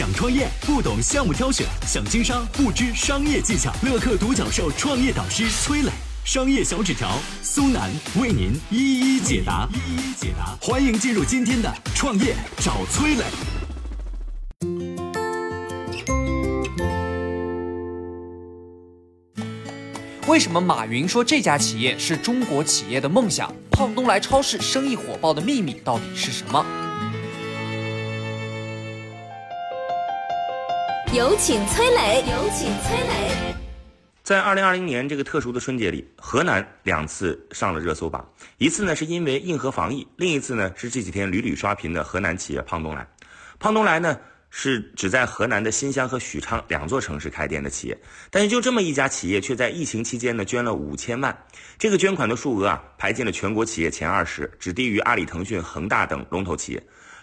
想创业不懂项目挑选，想经商不知商业技巧。乐客独角兽创业导师崔磊，商业小纸条苏南为您一一解答。一一解答，欢迎进入今天的创业找崔磊。为什么马云说这家企业是中国企业的梦想？胖东来超市生意火爆的秘密到底是什么？有请崔磊，有请崔磊。在二零二零年这个特殊的春节里，河南两次上了热搜榜，一次呢是因为硬核防疫，另一次呢是这几天屡屡刷屏的河南企业胖东来。胖东来呢是只在河南的新乡和许昌两座城市开店的企业，但是就这么一家企业，却在疫情期间呢捐了五千万，这个捐款的数额啊排进了全国企业前二十，只低于阿里、腾讯、恒大等龙头企业。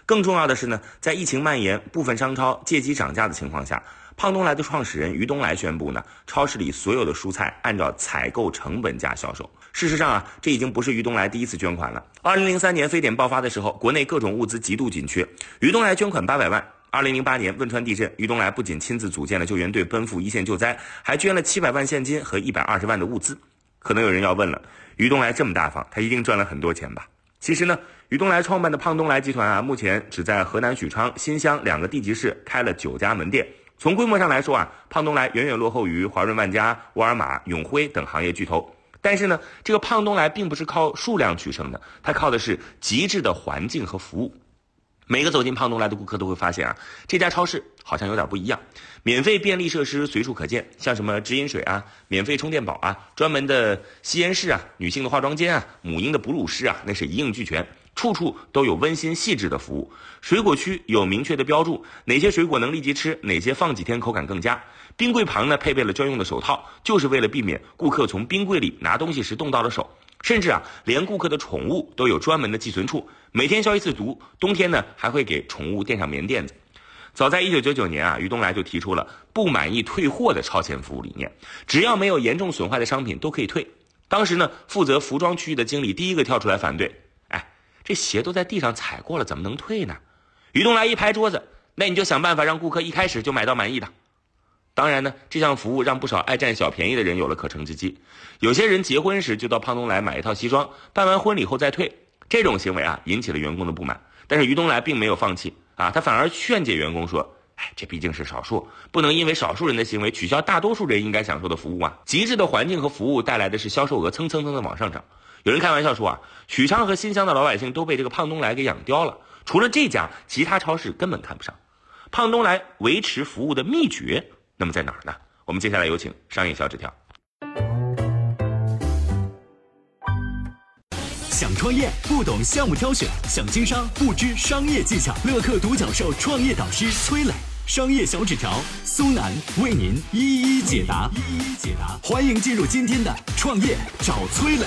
更重要的是呢，在疫情蔓延、部分商超借机涨价的情况下，胖东来的创始人于东来宣布呢，超市里所有的蔬菜按照采购成本价销售。事实上啊，这已经不是于东来第一次捐款了。二零零三年非典爆发的时候，国内各种物资极度紧缺，于东来捐款八百万。二零零八年汶川地震，于东来不仅亲自组建了救援队奔赴一线救灾，还捐了七百万现金和一百二十万的物资。可能有人要问了，于东来这么大方，他一定赚了很多钱吧？其实呢，于东来创办的胖东来集团啊，目前只在河南许昌、新乡两个地级市开了九家门店。从规模上来说啊，胖东来远远落后于华润万家、沃尔玛、永辉等行业巨头。但是呢，这个胖东来并不是靠数量取胜的，它靠的是极致的环境和服务。每个走进胖东来的顾客都会发现啊，这家超市好像有点不一样。免费便利设施随处可见，像什么直饮水啊、免费充电宝啊、专门的吸烟室啊、女性的化妆间啊、母婴的哺乳室啊，那是一应俱全，处处都有温馨细致的服务。水果区有明确的标注，哪些水果能立即吃，哪些放几天口感更佳。冰柜旁呢配备了专用的手套，就是为了避免顾客从冰柜里拿东西时冻到了手。甚至啊，连顾客的宠物都有专门的寄存处，每天消一次毒。冬天呢，还会给宠物垫上棉垫子。早在一九九九年啊，于东来就提出了不满意退货的超前服务理念，只要没有严重损坏的商品都可以退。当时呢，负责服装区域的经理第一个跳出来反对：“哎，这鞋都在地上踩过了，怎么能退呢？”于东来一拍桌子：“那你就想办法让顾客一开始就买到满意的。”当然呢，这项服务让不少爱占小便宜的人有了可乘之机。有些人结婚时就到胖东来买一套西装，办完婚礼后再退，这种行为啊引起了员工的不满。但是于东来并没有放弃啊，他反而劝解员工说：“哎，这毕竟是少数，不能因为少数人的行为取消大多数人应该享受的服务啊。极致的环境和服务带来的是销售额蹭蹭蹭的往上涨。有人开玩笑说啊，许昌和新乡的老百姓都被这个胖东来给养刁了，除了这家，其他超市根本看不上。胖东来维持服务的秘诀。”那么在哪儿呢？我们接下来有请商业小纸条。想创业不懂项目挑选，想经商不知商业技巧。乐客独角兽创业导师崔磊，商业小纸条苏南为您一一解答。一一解答，欢迎进入今天的创业找崔磊。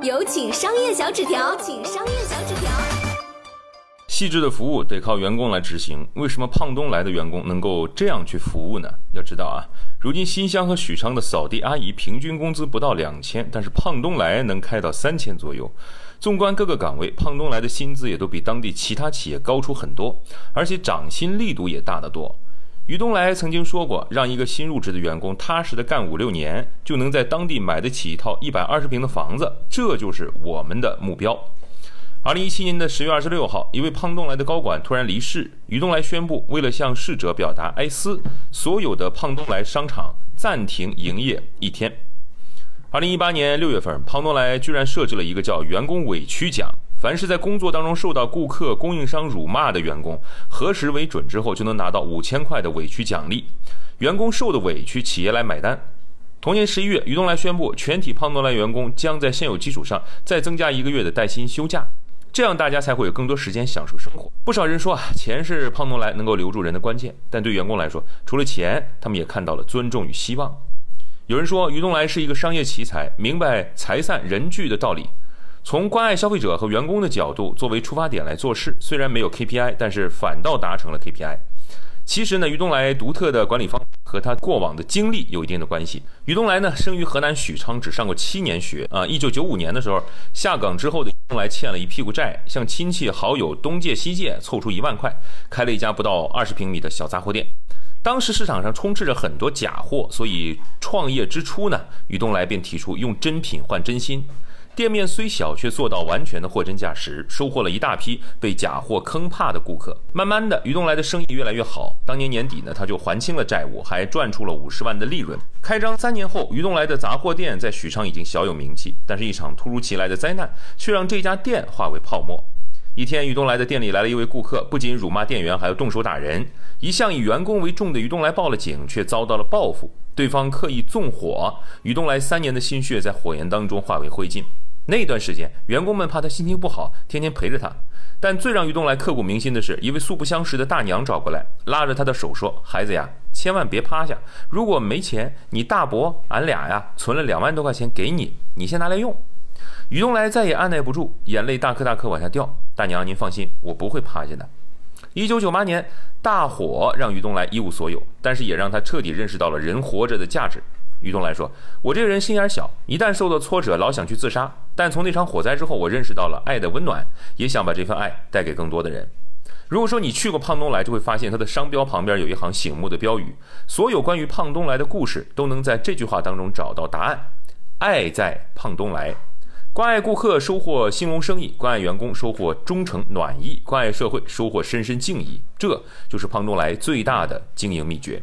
有请商业小纸条，请商业小纸条。细致的服务得靠员工来执行。为什么胖东来的员工能够这样去服务呢？要知道啊，如今新乡和许昌的扫地阿姨平均工资不到两千，但是胖东来能开到三千左右。纵观各个岗位，胖东来的薪资也都比当地其他企业高出很多，而且涨薪力度也大得多。于东来曾经说过，让一个新入职的员工踏实的干五六年，就能在当地买得起一套一百二十平的房子，这就是我们的目标。二零一七年的十月二十六号，一位胖东来的高管突然离世，于东来宣布，为了向逝者表达哀思，所有的胖东来商场暂停营业一天。二零一八年六月份，胖东来居然设置了一个叫“员工委屈奖”，凡是在工作当中受到顾客、供应商辱骂的员工，核实为准之后，就能拿到五千块的委屈奖励。员工受的委屈，企业来买单。同年十一月，于东来宣布，全体胖东来员工将在现有基础上再增加一个月的带薪休假。这样大家才会有更多时间享受生活。不少人说啊，钱是胖东来能够留住人的关键。但对员工来说，除了钱，他们也看到了尊重与希望。有人说，于东来是一个商业奇才，明白财散人聚的道理，从关爱消费者和员工的角度作为出发点来做事。虽然没有 KPI，但是反倒达成了 KPI。其实呢，于东来独特的管理方和他过往的经历有一定的关系。于东来呢，生于河南许昌，只上过七年学啊。一九九五年的时候下岗之后的。东来欠了一屁股债，向亲戚好友东借西借，凑出一万块，开了一家不到二十平米的小杂货店。当时市场上充斥着很多假货，所以创业之初呢，于东来便提出用真品换真心。店面虽小，却做到完全的货真价实，收获了一大批被假货坑怕的顾客。慢慢的，于东来的生意越来越好。当年年底呢，他就还清了债务，还赚出了五十万的利润。开张三年后，于东来的杂货店在许昌已经小有名气。但是，一场突如其来的灾难却让这家店化为泡沫。一天，于东来的店里来了一位顾客，不仅辱骂店员，还要动手打人。一向以员工为重的于东来报了警，却遭到了报复。对方刻意纵火，于东来三年的心血在火焰当中化为灰烬。那段时间，员工们怕他心情不好，天天陪着他。但最让于东来刻骨铭心的是，一位素不相识的大娘找过来，拉着他的手说：“孩子呀，千万别趴下。如果没钱，你大伯俺俩呀存了两万多块钱给你，你先拿来用。”于东来再也按耐不住，眼泪大颗大颗往下掉。大娘，您放心，我不会趴下的。一九九八年，大火让于东来一无所有，但是也让他彻底认识到了人活着的价值。于东来说：“我这个人心眼小，一旦受到挫折，老想去自杀。但从那场火灾之后，我认识到了爱的温暖，也想把这份爱带给更多的人。如果说你去过胖东来，就会发现它的商标旁边有一行醒目的标语，所有关于胖东来的故事都能在这句话当中找到答案。爱在胖东来，关爱顾客，收获兴隆生意；关爱员工，收获忠诚暖意；关爱社会，收获深深敬意。这就是胖东来最大的经营秘诀。”